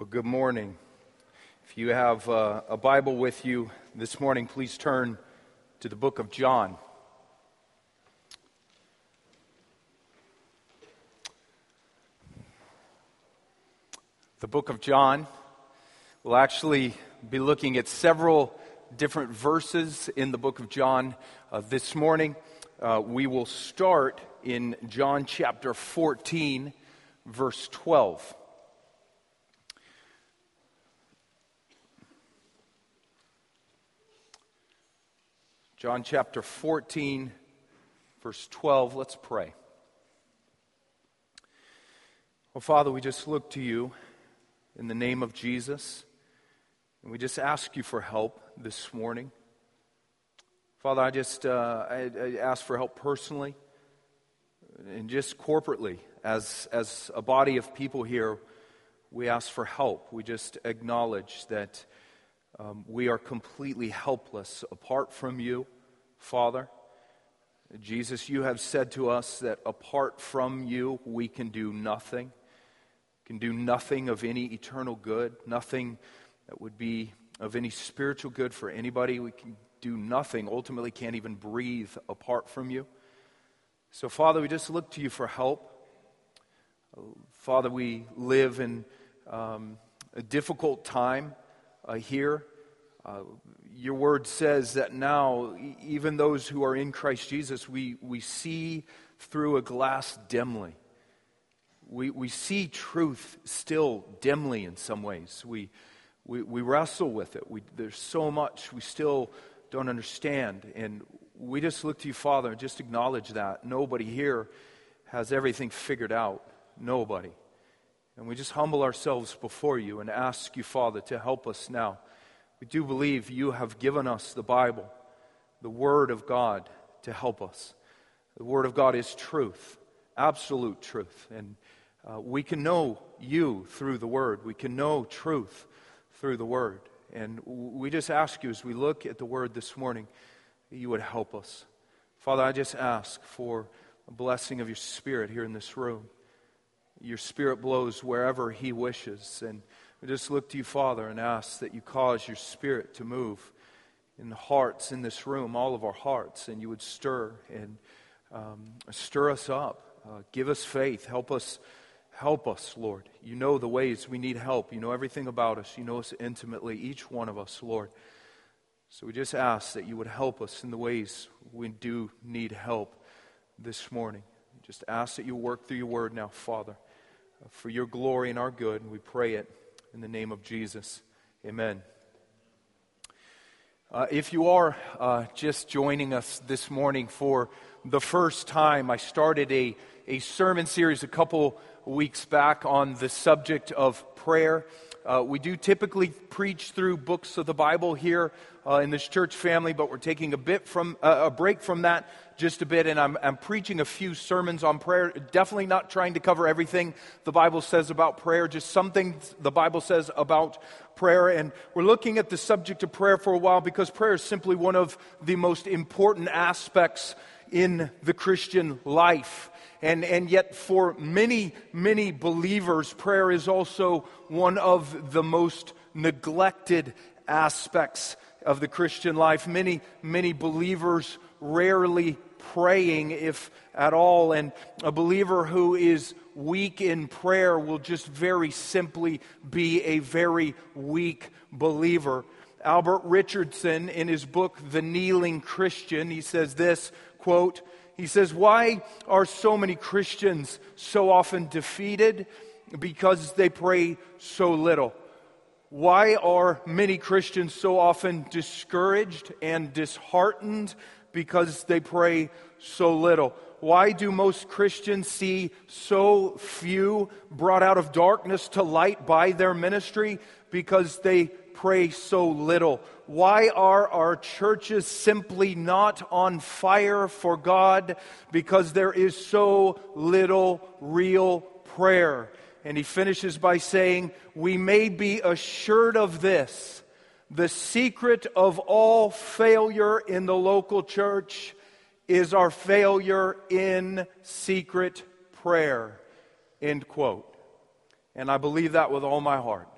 Well, good morning. If you have uh, a Bible with you this morning, please turn to the book of John. The book of John. We'll actually be looking at several different verses in the book of John uh, this morning. Uh, we will start in John chapter 14, verse 12. John chapter 14, verse 12. Let's pray. Well, Father, we just look to you in the name of Jesus, and we just ask you for help this morning. Father, I just uh, I, I ask for help personally and just corporately as, as a body of people here. We ask for help. We just acknowledge that um, we are completely helpless apart from you, Father. Jesus, you have said to us that apart from you, we can do nothing. Can do nothing of any eternal good, nothing that would be of any spiritual good for anybody. We can do nothing, ultimately, can't even breathe apart from you. So, Father, we just look to you for help. Father, we live in um, a difficult time uh, here. Uh, your word says that now, even those who are in Christ Jesus, we, we see through a glass dimly. We, we see truth still dimly in some ways. We, we, we wrestle with it. We, there's so much we still don't understand. And we just look to you, Father, and just acknowledge that. Nobody here has everything figured out. Nobody. And we just humble ourselves before you and ask you, Father, to help us now we do believe you have given us the Bible, the Word of God, to help us. The Word of God is truth, absolute truth. And uh, we can know you through the Word. We can know truth through the Word. And we just ask you as we look at the Word this morning, that you would help us. Father, I just ask for a blessing of your Spirit here in this room. Your Spirit blows wherever He wishes. And we just look to you, Father, and ask that you cause your Spirit to move in the hearts in this room, all of our hearts, and you would stir and um, stir us up. Uh, give us faith. Help us. Help us, Lord. You know the ways we need help. You know everything about us. You know us intimately, each one of us, Lord. So we just ask that you would help us in the ways we do need help this morning. Just ask that you work through your word now, Father, for your glory and our good. We pray it in the name of Jesus. Amen. Uh, if you are uh, just joining us this morning for the first time, I started a, a sermon series a couple weeks back on the subject of prayer. Uh, we do typically preach through books of the Bible here uh, in this church family, but we're taking a bit from uh, a break from that just a bit, and I'm, I'm preaching a few sermons on prayer. Definitely not trying to cover everything the Bible says about prayer, just something the Bible says about prayer. And we're looking at the subject of prayer for a while because prayer is simply one of the most important aspects in the Christian life. And, and yet, for many, many believers, prayer is also one of the most neglected aspects of the Christian life. Many, many believers rarely praying, if at all. And a believer who is weak in prayer will just very simply be a very weak believer. Albert Richardson, in his book, The Kneeling Christian, he says this quote, he says, Why are so many Christians so often defeated? Because they pray so little. Why are many Christians so often discouraged and disheartened? Because they pray so little. Why do most Christians see so few brought out of darkness to light by their ministry? Because they pray so little. Why are our churches simply not on fire for God? Because there is so little real prayer. And he finishes by saying, We may be assured of this. The secret of all failure in the local church is our failure in secret prayer. End quote. And I believe that with all my heart.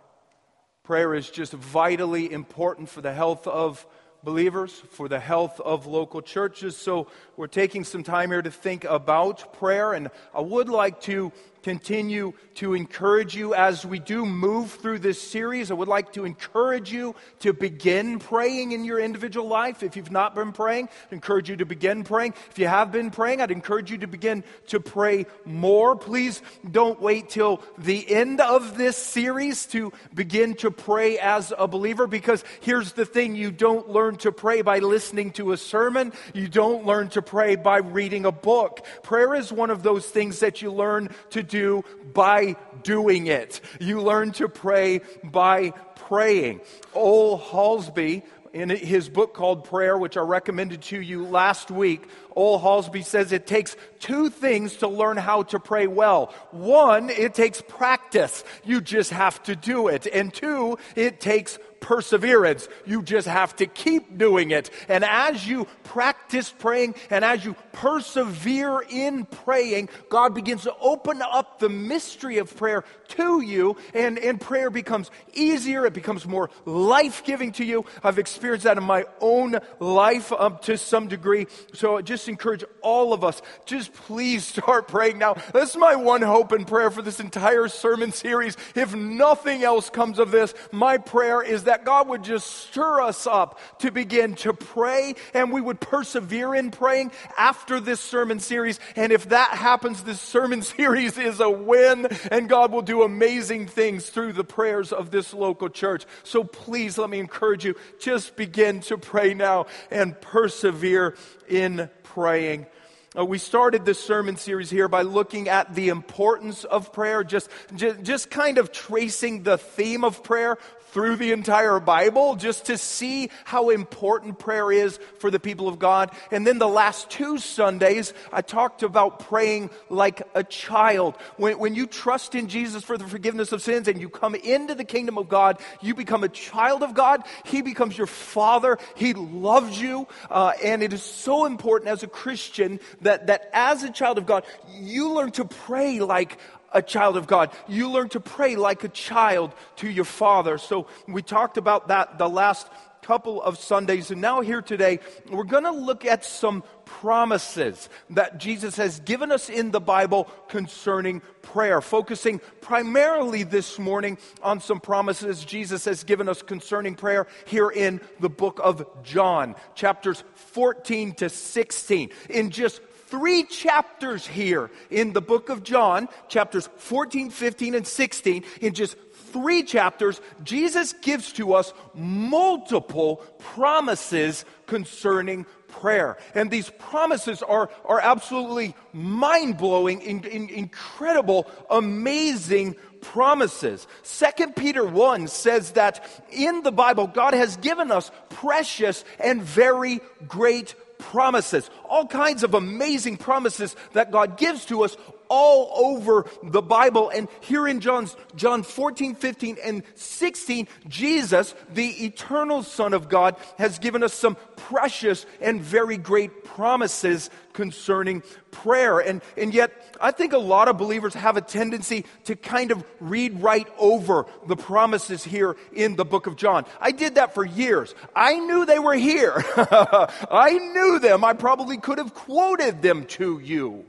Prayer is just vitally important for the health of believers, for the health of local churches. So we're taking some time here to think about prayer, and I would like to continue to encourage you as we do move through this series. I would like to encourage you to begin praying in your individual life. If you've not been praying, I encourage you to begin praying. If you have been praying, I'd encourage you to begin to pray more. Please don't wait till the end of this series to begin to pray as a believer because here's the thing you don't learn to pray by listening to a sermon, you don't learn to pray by reading a book. Prayer is one of those things that you learn to do by doing it. You learn to pray by praying. Ole Hallesby, in his book called Prayer, which I recommended to you last week, Ole Hallesby says it takes two things to learn how to pray well. One, it takes practice. You just have to do it. And two, it takes perseverance. You just have to keep doing it. And as you practice praying and as you persevere in praying, God begins to open up the mystery of prayer to you, and, and prayer becomes easier. It becomes more life giving to you. I've experienced that in my own life up to some degree. So I just encourage all of us, just please start praying now. That's my one hope and prayer for this entire sermon series. If nothing else comes of this, my prayer is that that God would just stir us up to begin to pray and we would persevere in praying after this sermon series. And if that happens, this sermon series is a win and God will do amazing things through the prayers of this local church. So please let me encourage you, just begin to pray now and persevere in praying. Uh, we started this sermon series here by looking at the importance of prayer, just, just, just kind of tracing the theme of prayer through the entire Bible just to see how important prayer is for the people of God. And then the last two Sundays, I talked about praying like a child. When, when you trust in Jesus for the forgiveness of sins and you come into the kingdom of God, you become a child of God. He becomes your father. He loves you. Uh, and it is so important as a Christian that, that as a child of God, you learn to pray like a child of God. You learn to pray like a child to your father. So we talked about that the last couple of Sundays. And now, here today, we're going to look at some promises that Jesus has given us in the Bible concerning prayer, focusing primarily this morning on some promises Jesus has given us concerning prayer here in the book of John, chapters 14 to 16. In just three chapters here in the book of John, chapters 14, 15, and 16, in just three chapters, Jesus gives to us multiple promises concerning prayer. And these promises are, are absolutely mind blowing, in, in, incredible, amazing promises. Second Peter 1 says that in the Bible, God has given us precious and very great promises, all kinds of amazing promises that God gives to us all over the Bible. And here in John's, John 14, 15, and 16, Jesus, the eternal Son of God, has given us some precious and very great promises concerning prayer. And, and yet, I think a lot of believers have a tendency to kind of read right over the promises here in the book of John. I did that for years. I knew they were here. I knew them. I probably could have quoted them to you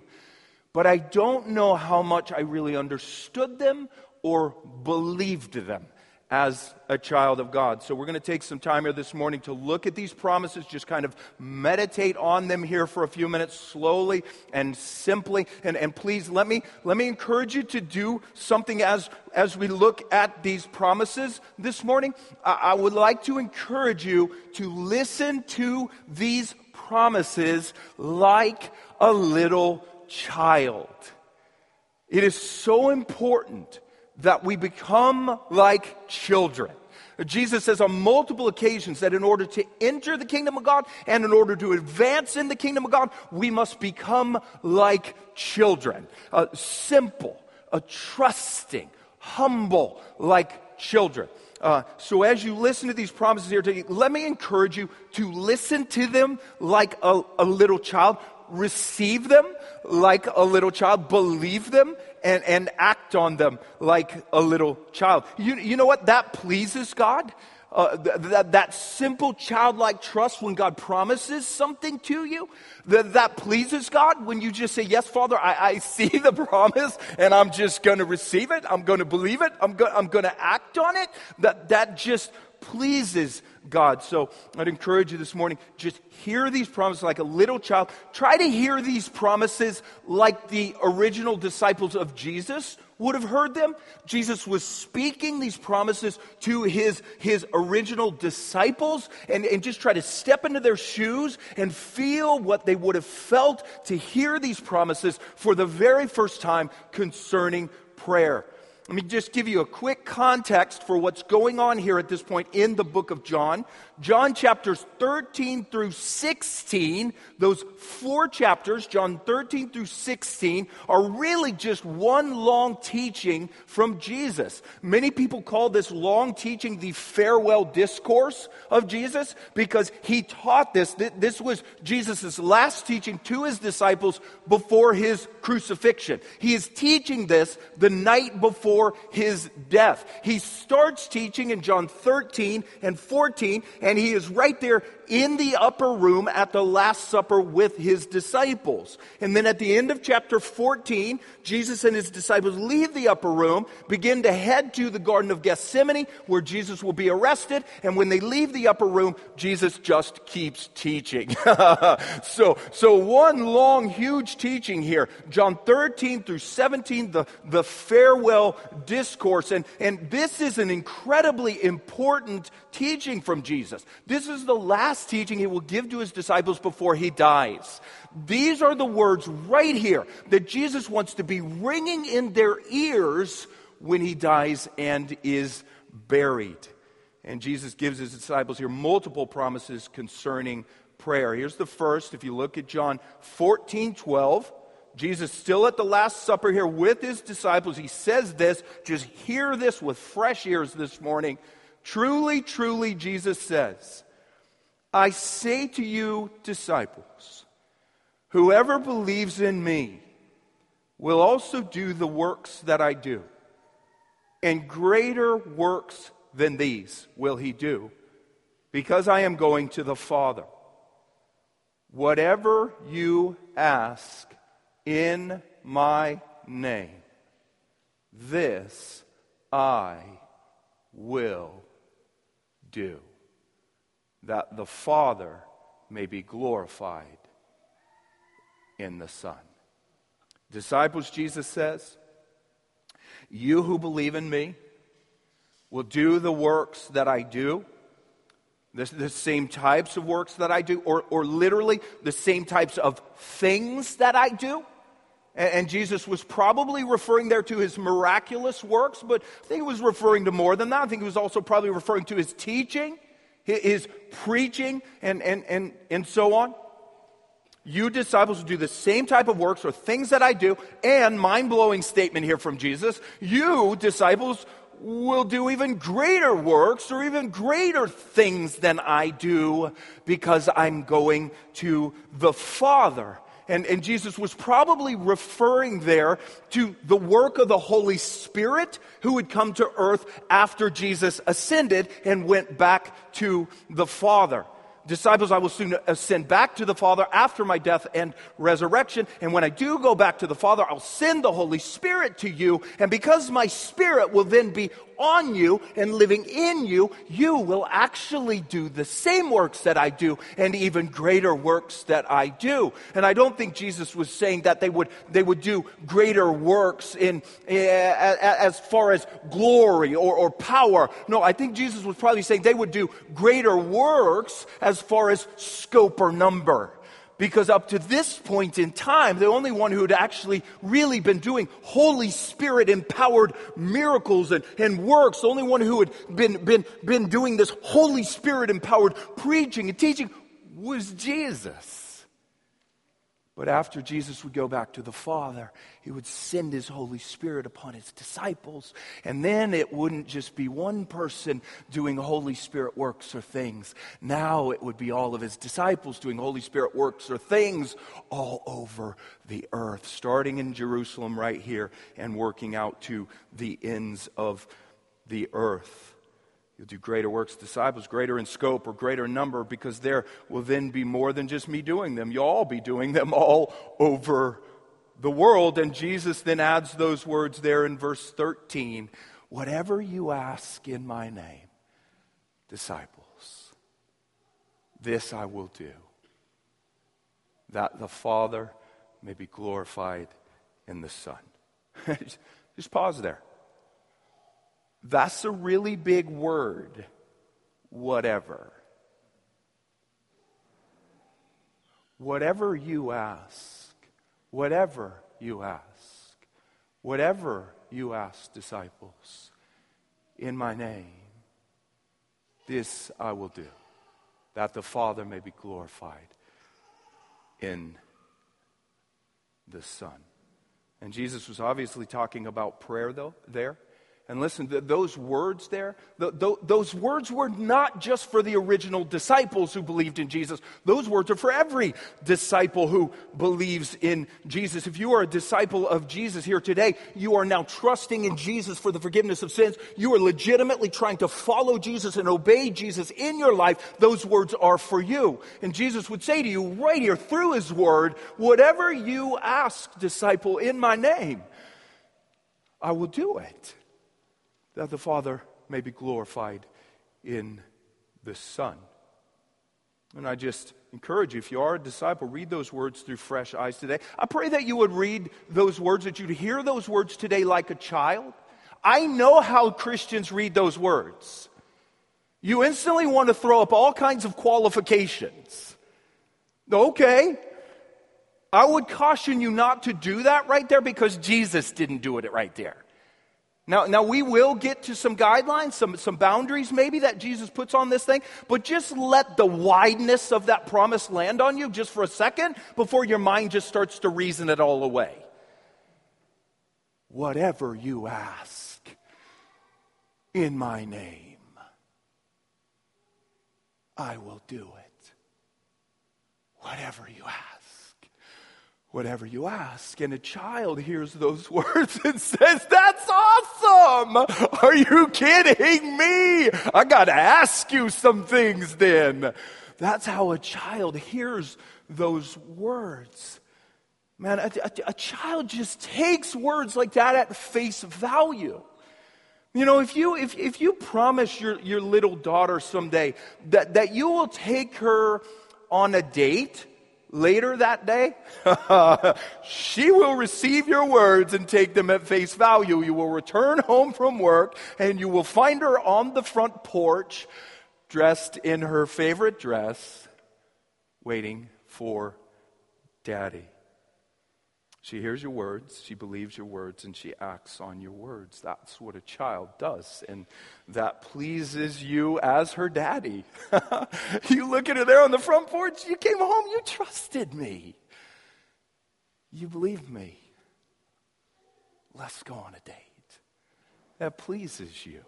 but I don't know how much I really understood them or believed them as a child of God. So we're going to take some time here this morning to look at these promises, just kind of meditate on them here for a few minutes slowly and simply. And, and please let me, let me encourage you to do something as, as we look at these promises this morning. I, I would like to encourage you to listen to these promises like a little child. It is so important that we become like children. Jesus says on multiple occasions that in order to enter the kingdom of God and in order to advance in the kingdom of God, we must become like children. Uh, simple, uh, trusting, humble, like children. Uh, so as you listen to these promises here today, let me encourage you to listen to them like a, a little child receive them like a little child, believe them, and, and act on them like a little child. You, you know what? That pleases God. Uh, th- that, that simple childlike trust when God promises something to you, that, that pleases God when you just say, Yes, Father, I, I see the promise and I'm just going to receive it. I'm going to believe it. I'm, I'm going to act on it. That, that just pleases God. So I'd encourage you this morning, just hear these promises like a little child. Try to hear these promises like the original disciples of Jesus would have heard them. Jesus was speaking these promises to his, his original disciples and, and just try to step into their shoes and feel what they would have felt to hear these promises for the very first time concerning prayer. Let me just give you a quick context for what's going on here at this point in the book of John. John chapters 13 through 16, those four chapters, John 13 through 16, are really just one long teaching from Jesus. Many people call this long teaching the farewell discourse of Jesus because he taught this. This was Jesus' last teaching to his disciples before his crucifixion. He is teaching this the night before his death. He starts teaching in John 13 and 14 and he is right there in the upper room at the Last Supper with his disciples. And then at the end of chapter 14, Jesus and his disciples leave the upper room, begin to head to the Garden of Gethsemane, where Jesus will be arrested. And when they leave the upper room, Jesus just keeps teaching. so, so one long, huge teaching here. John 13 through 17, the, the farewell discourse. And, and this is an incredibly important teaching from Jesus. This is the last teaching he will give to his disciples before he dies. These are the words right here that Jesus wants to be ringing in their ears when he dies and is buried. And Jesus gives his disciples here multiple promises concerning prayer. Here's the first. If you look at John 14 12, Jesus still at the Last Supper here with his disciples. He says this. Just hear this with fresh ears this morning. Truly, truly, Jesus says, I say to you, disciples, whoever believes in me will also do the works that I do, and greater works than these will he do, because I am going to the Father. Whatever you ask in my name, this I will do, that the Father may be glorified in the Son. Disciples, Jesus says, You who believe in me will do the works that I do. The, the, same types of works that I do, or, or literally the same types of things that I do. And, and Jesus was probably referring there to his miraculous works, but I think he was referring to more than that. I think he was also probably referring to his teaching, his, preaching, and, and, and, and so on. You disciples will do the same type of works or things that I do, and mind blowing statement here from Jesus you disciples will do even greater works or even greater things than I do because I'm going to the Father. And, and, Jesus was probably referring there to the work of the Holy Spirit who would come to earth after Jesus ascended and went back to the Father. Disciples, I will soon ascend back to the Father after my death and resurrection. And when I do go back to the Father, I'll send the Holy Spirit to you. And because my Spirit will then be on you and living in you, you will actually do the same works that I do and even greater works that I do. And I don't think Jesus was saying that they would, they would do greater works in, uh, as far as glory or, or power. No, I think Jesus was probably saying they would do greater works as far as scope or number. Because up to this point in time, the only one who had actually really been doing Holy Spirit empowered miracles and, and works, the only one who had been, been, been doing this Holy Spirit empowered preaching and teaching was Jesus. But after Jesus would go back to the Father, he would send his Holy Spirit upon his disciples. And then it wouldn't just be one person doing Holy Spirit works or things. Now it would be all of his disciples doing Holy Spirit works or things all over the earth, starting in Jerusalem right here and working out to the ends of the earth. You'll do greater works, disciples, greater in scope or greater in number, because there will then be more than just me doing them. You'll all be doing them all over the world. And Jesus then adds those words there in verse 13 Whatever you ask in my name, disciples, this I will do, that the Father may be glorified in the Son. just pause there. That's a really big word, whatever. Whatever you ask, whatever you ask, whatever you ask, disciples, in my name, this I will do, that the Father may be glorified in the Son. And Jesus was obviously talking about prayer, though, there. And listen, those words there, those words were not just for the original disciples who believed in Jesus. Those words are for every disciple who believes in Jesus. If you are a disciple of Jesus here today, you are now trusting in Jesus for the forgiveness of sins. You are legitimately trying to follow Jesus and obey Jesus in your life. Those words are for you. And Jesus would say to you right here through his word, whatever you ask, disciple, in my name, I will do it that the Father may be glorified in the Son. And I just encourage you, if you are a disciple, read those words through fresh eyes today. I pray that you would read those words, that you'd hear those words today like a child. I know how Christians read those words. You instantly want to throw up all kinds of qualifications. Okay. I would caution you not to do that right there because Jesus didn't do it right there. Now, now we will get to some guidelines, some, some boundaries maybe that Jesus puts on this thing, but just let the wideness of that promise land on you just for a second before your mind just starts to reason it all away. Whatever you ask in my name, I will do it. Whatever you ask whatever you ask. And a child hears those words and says, That's awesome! Are you kidding me? I got to ask you some things then. That's how a child hears those words. Man, a, a, a child just takes words like that at face value. You know, if you, if, if you promise your, your little daughter someday that, that you will take her on a date, later that day, she will receive your words and take them at face value. You will return home from work and you will find her on the front porch, dressed in her favorite dress, waiting for daddy. She hears your words, she believes your words, and she acts on your words. That's what a child does. And that pleases you as her daddy. you look at her there on the front porch, you came home, you trusted me. You believed me. Let's go on a date. That pleases you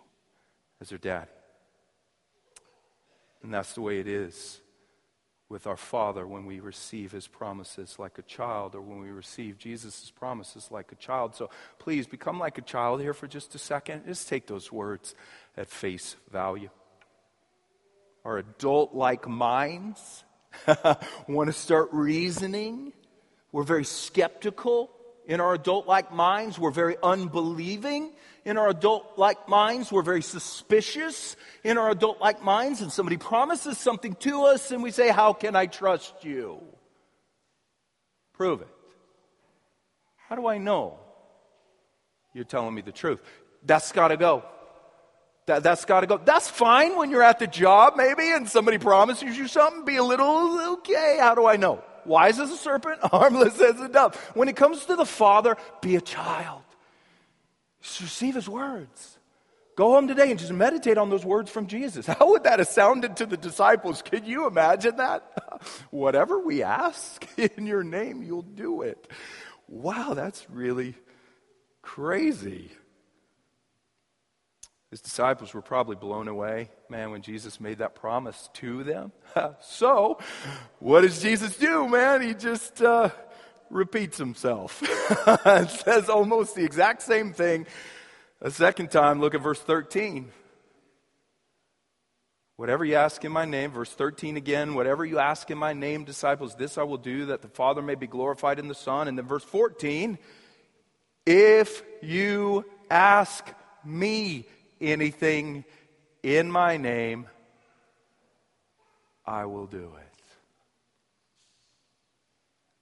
as her daddy. And that's the way it is with our Father when we receive His promises like a child, or when we receive Jesus' promises like a child. So please become like a child here for just a second. Just take those words at face value. Our adult like minds want to start reasoning. We're very skeptical in our adult like minds. We're very unbelieving in our adult like minds. We're very suspicious in our adult like minds. And somebody promises something to us, and we say, How can I trust you? Prove it. How do I know you're telling me the truth? That's got to go. That, that's got to go. That's fine when you're at the job, maybe, and somebody promises you something. Be a little, okay, how do I know? Wise as a serpent, harmless as a dove. When it comes to the Father, be a child. Just receive his words. Go home today and just meditate on those words from Jesus. How would that have sounded to the disciples? Can you imagine that? Whatever we ask in your name, you'll do it. Wow, that's really crazy. His disciples were probably blown away, man, when Jesus made that promise to them. so, what does Jesus do, man? He just uh, repeats himself and says almost the exact same thing a second time. Look at verse 13. Whatever you ask in my name, verse 13 again, whatever you ask in my name, disciples, this I will do that the Father may be glorified in the Son. And then verse 14, if you ask me anything in my name, I will do it.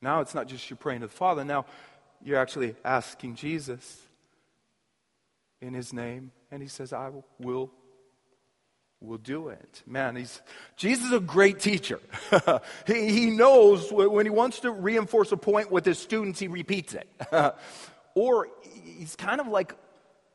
Now it's not just you praying to the Father, now you're actually asking Jesus in his name, and he says, I will will do it. Man, he's, Jesus is a great teacher. he, he knows when he wants to reinforce a point with his students, he repeats it. or he's kind of like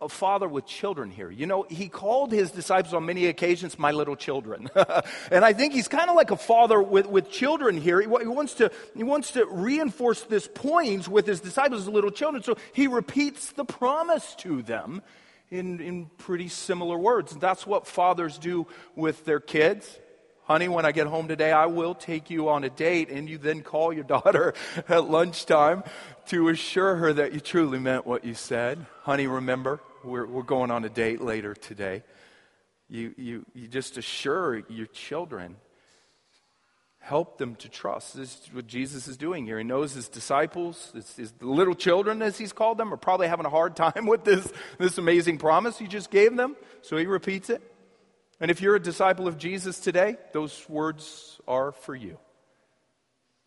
a father with children here. You know, he called his disciples on many occasions my little children. and I think he's kind of like a father with, with children here. He, he, wants to, he wants to reinforce this point with his disciples as little children. So he repeats the promise to them in, in pretty similar words. And that's what fathers do with their kids. Honey, when I get home today, I will take you on a date. And you then call your daughter at lunchtime to assure her that you truly meant what you said. Honey, remember, we're, we're going on a date later today. You, you, you just assure your children, help them to trust. This is what Jesus is doing here. He knows his disciples, his, his little children, as he's called them, are probably having a hard time with this, this amazing promise he just gave them. So he repeats it. And if you're a disciple of Jesus today, those words are for you.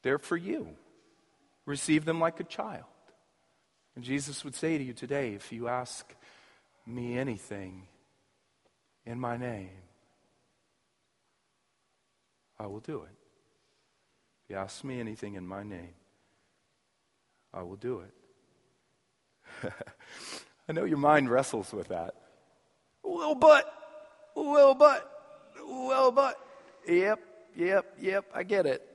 They're for you. Receive them like a child. And Jesus would say to you today if you ask me anything in my name, I will do it. If you ask me anything in my name, I will do it. I know your mind wrestles with that. Well, but, well, but, well, but. Yep, yep, yep, I get it.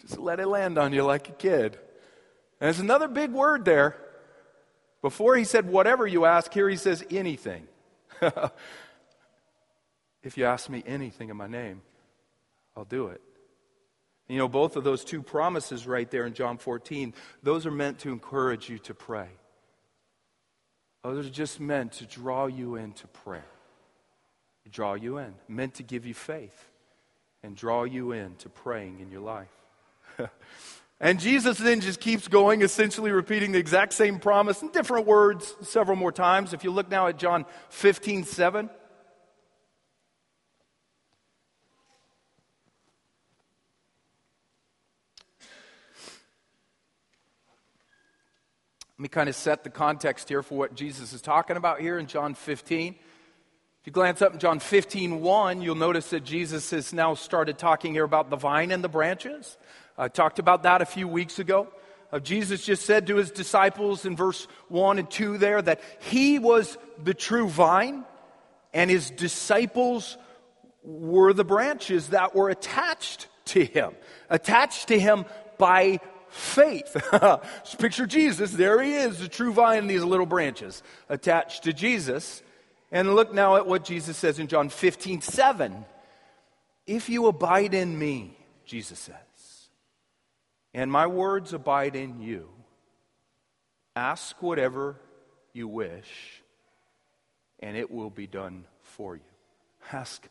Just let it land on you like a kid. There's another big word there. Before he said, whatever you ask, here he says, anything. if you ask me anything in my name, I'll do it. You know, both of those two promises right there in John 14, those are meant to encourage you to pray. Those are just meant to draw you into prayer. Draw you in, meant to give you faith and draw you into praying in your life. And Jesus then just keeps going, essentially repeating the exact same promise in different words several more times. If you look now at John 15 7. Let me kind of set the context here for what Jesus is talking about here in John 15. If you glance up in John 15, 1, you'll notice that Jesus has now started talking here about the vine and the branches. I talked about that a few weeks ago. Uh, Jesus just said to his disciples in verse 1 and 2 there that he was the true vine and his disciples were the branches that were attached to him, attached to him by faith. Picture Jesus. There he is, the true vine, these little branches attached to Jesus. And look now at what Jesus says in John 15 7. If you abide in me, Jesus says and my words abide in you. Ask whatever you wish, and it will be done for you. Ask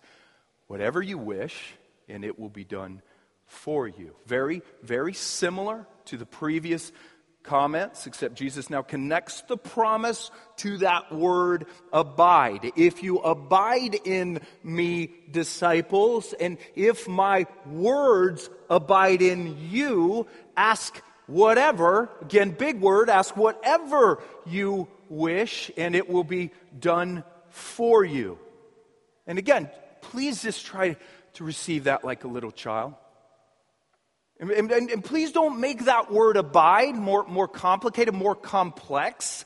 whatever you wish, and it will be done for you. Very, very similar to the previous comments, except Jesus now connects the promise to that word abide. If you abide in me, disciples, and if my words abide in you, ask whatever, again, big word, ask whatever you wish, and it will be done for you. And again, please just try to receive that like a little child. And, and, and, please don't make that word abide more, more complicated, more complex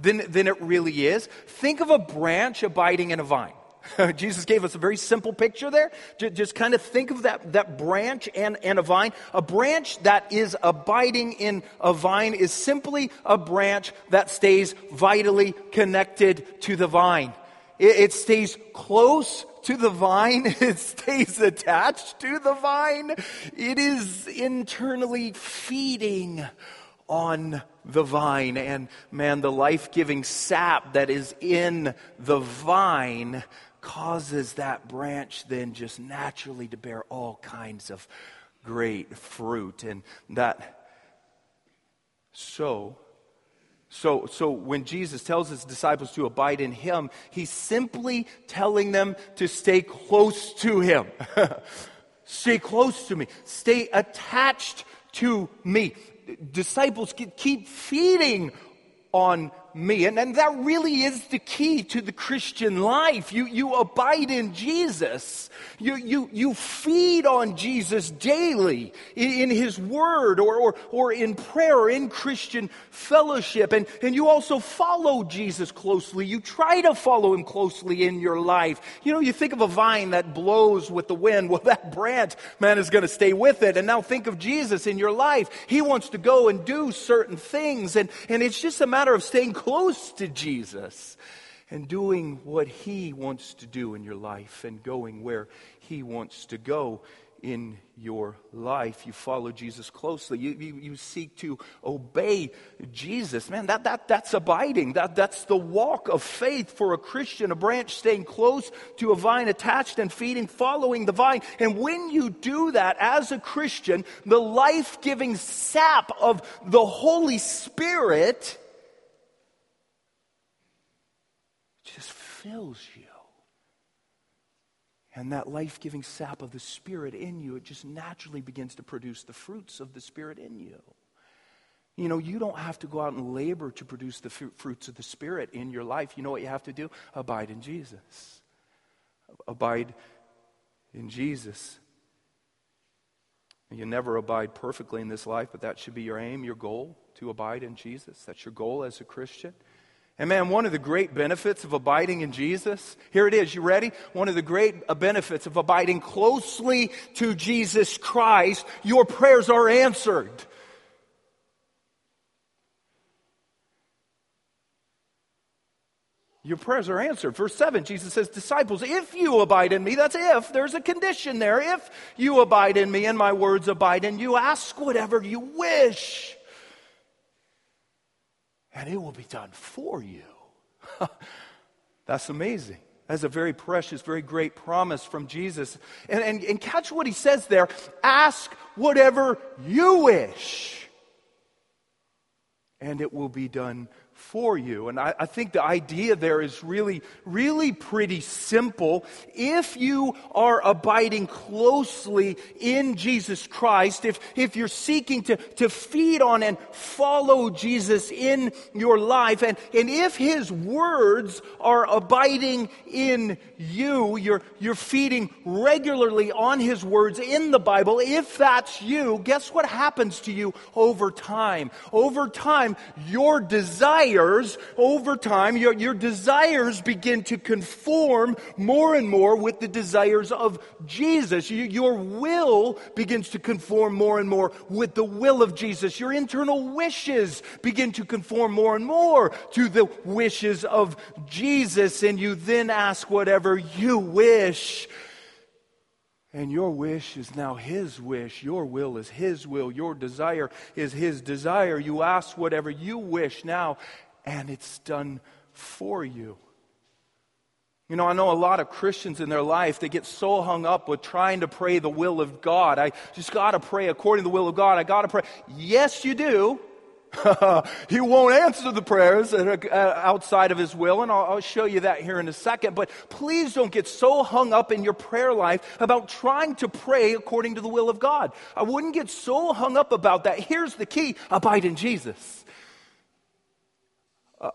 than, than it really is. Think of a branch abiding in a vine. Jesus gave us a very simple picture there. Just kind of think of that, that branch and, and a vine. A branch that is abiding in a vine is simply a branch that stays vitally connected to the vine. It, it stays close to the vine. It stays attached to the vine. It is internally feeding on the vine. And man, the life giving sap that is in the vine causes that branch then just naturally to bear all kinds of great fruit. And that, so, so, so when Jesus tells his disciples to abide in him, he's simply telling them to stay close to him. stay close to me. Stay attached to me. Disciples keep feeding on me. And, and that really is the key to the Christian life. You, you abide in Jesus. You, you, you feed on Jesus daily in, in his word or, or, or in prayer or in Christian fellowship. And, and you also follow Jesus closely. You try to follow him closely in your life. You know, you think of a vine that blows with the wind. Well, that branch, man, is going to stay with it. And now think of Jesus in your life. He wants to go and do certain things. And, and it's just a matter of staying close to Jesus and doing what He wants to do in your life and going where He wants to go in your life. You follow Jesus closely. You, you, you, seek to obey Jesus. Man, that, that, that's abiding. That, that's the walk of faith for a Christian, a branch staying close to a vine, attached and feeding, following the vine. And when you do that as a Christian, the life giving sap of the Holy Spirit just fills you. And that life giving sap of the Spirit in you, it just naturally begins to produce the fruits of the Spirit in you. You know, you don't have to go out and labor to produce the fruits of the Spirit in your life. You know what you have to do? Abide in Jesus. Abide in Jesus. You never abide perfectly in this life, but that should be your aim, your goal, to abide in Jesus. That's your goal as a Christian. And man, one of the great benefits of abiding in Jesus, here it is, you ready? One of the great uh, benefits of abiding closely to Jesus Christ, your prayers are answered. Your prayers are answered. Verse 7, Jesus says, Disciples, if you abide in me, that's if, there's a condition there. If you abide in me and my words abide in you, ask whatever you wish and it will be done for you. That's amazing. That's a very precious, very great promise from Jesus. And, and, and catch what he says there ask whatever you wish, and it will be done for you. And I, I, think the idea there is really, really pretty simple. If you are abiding closely in Jesus Christ, if, if you're seeking to, to feed on and follow Jesus in your life, and, and if His words are abiding in you, you're, you're feeding regularly on His words in the Bible, if that's you, guess what happens to you over time? Over time, your desire desires, over time, your, your desires begin to conform more and more with the desires of Jesus. You, your will begins to conform more and more with the will of Jesus. Your internal wishes begin to conform more and more to the wishes of Jesus. And you then ask whatever you wish. And your wish is now His wish. Your will is His will. Your desire is His desire. You ask whatever you wish now, and it's done for you. You know, I know a lot of Christians in their life, they get so hung up with trying to pray the will of God. I just got to pray according to the will of God. I got to pray. Yes, you do. he won't answer the prayers uh, outside of his will, and I'll, I'll, show you that here in a second. But please don't get so hung up in your prayer life about trying to pray according to the will of God. I wouldn't get so hung up about that. Here's the key abide in Jesus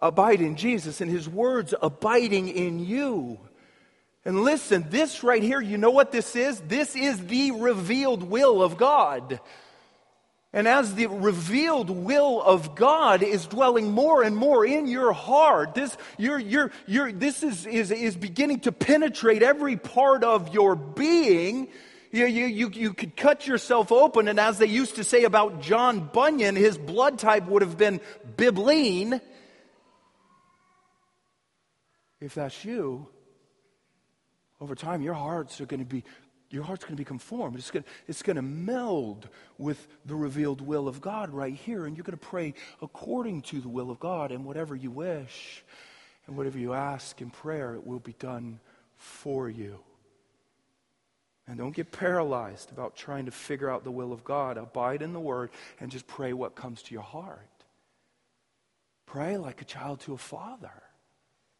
abide in Jesus and his words abiding in you. And listen, this right here, you know what this is? This is the revealed will of God. And as the revealed will of God is dwelling more and more in your heart, this, you're, you're, you're, this is, is, is beginning to penetrate every part of your being. You, you, you, you could cut yourself open, and as they used to say about John Bunyan, his blood type would have been bibline. If that's you, over time your hearts are going to be your heart's going to be conformed. It's going, it's going to meld with the revealed will of God right here. And you're going to pray according to the will of God. And whatever you wish and whatever you ask in prayer, it will be done for you. And don't get paralyzed about trying to figure out the will of God. Abide in the Word and just pray what comes to your heart. Pray like a child to a father.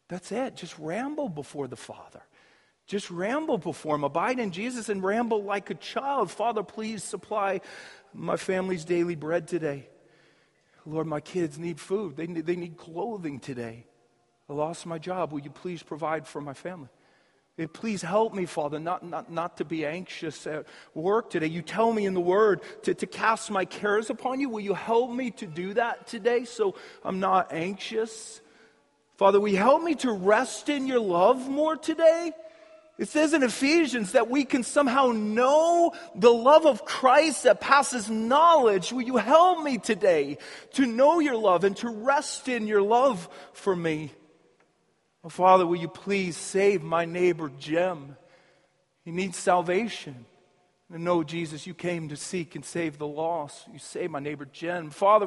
That's it. Just ramble before the Father. Just ramble before Him. Abide in Jesus and ramble like a child. Father, please supply my family's daily bread today. Lord, my kids need food. They need, they need clothing today. I lost my job. Will you please provide for my family? Please help me, Father, not, not, not to be anxious at work today. You tell me in the Word to, to cast my cares upon you. Will you help me to do that today so I'm not anxious? Father, will you help me to rest in your love more today? It says in Ephesians that we can somehow know the love of Christ that passes knowledge. Will you help me today to know your love and to rest in your love for me? Oh, Father, will you please save my neighbor Jim? He needs salvation. And know, Jesus, you came to seek and save the lost. You saved my neighbor Jim. Father,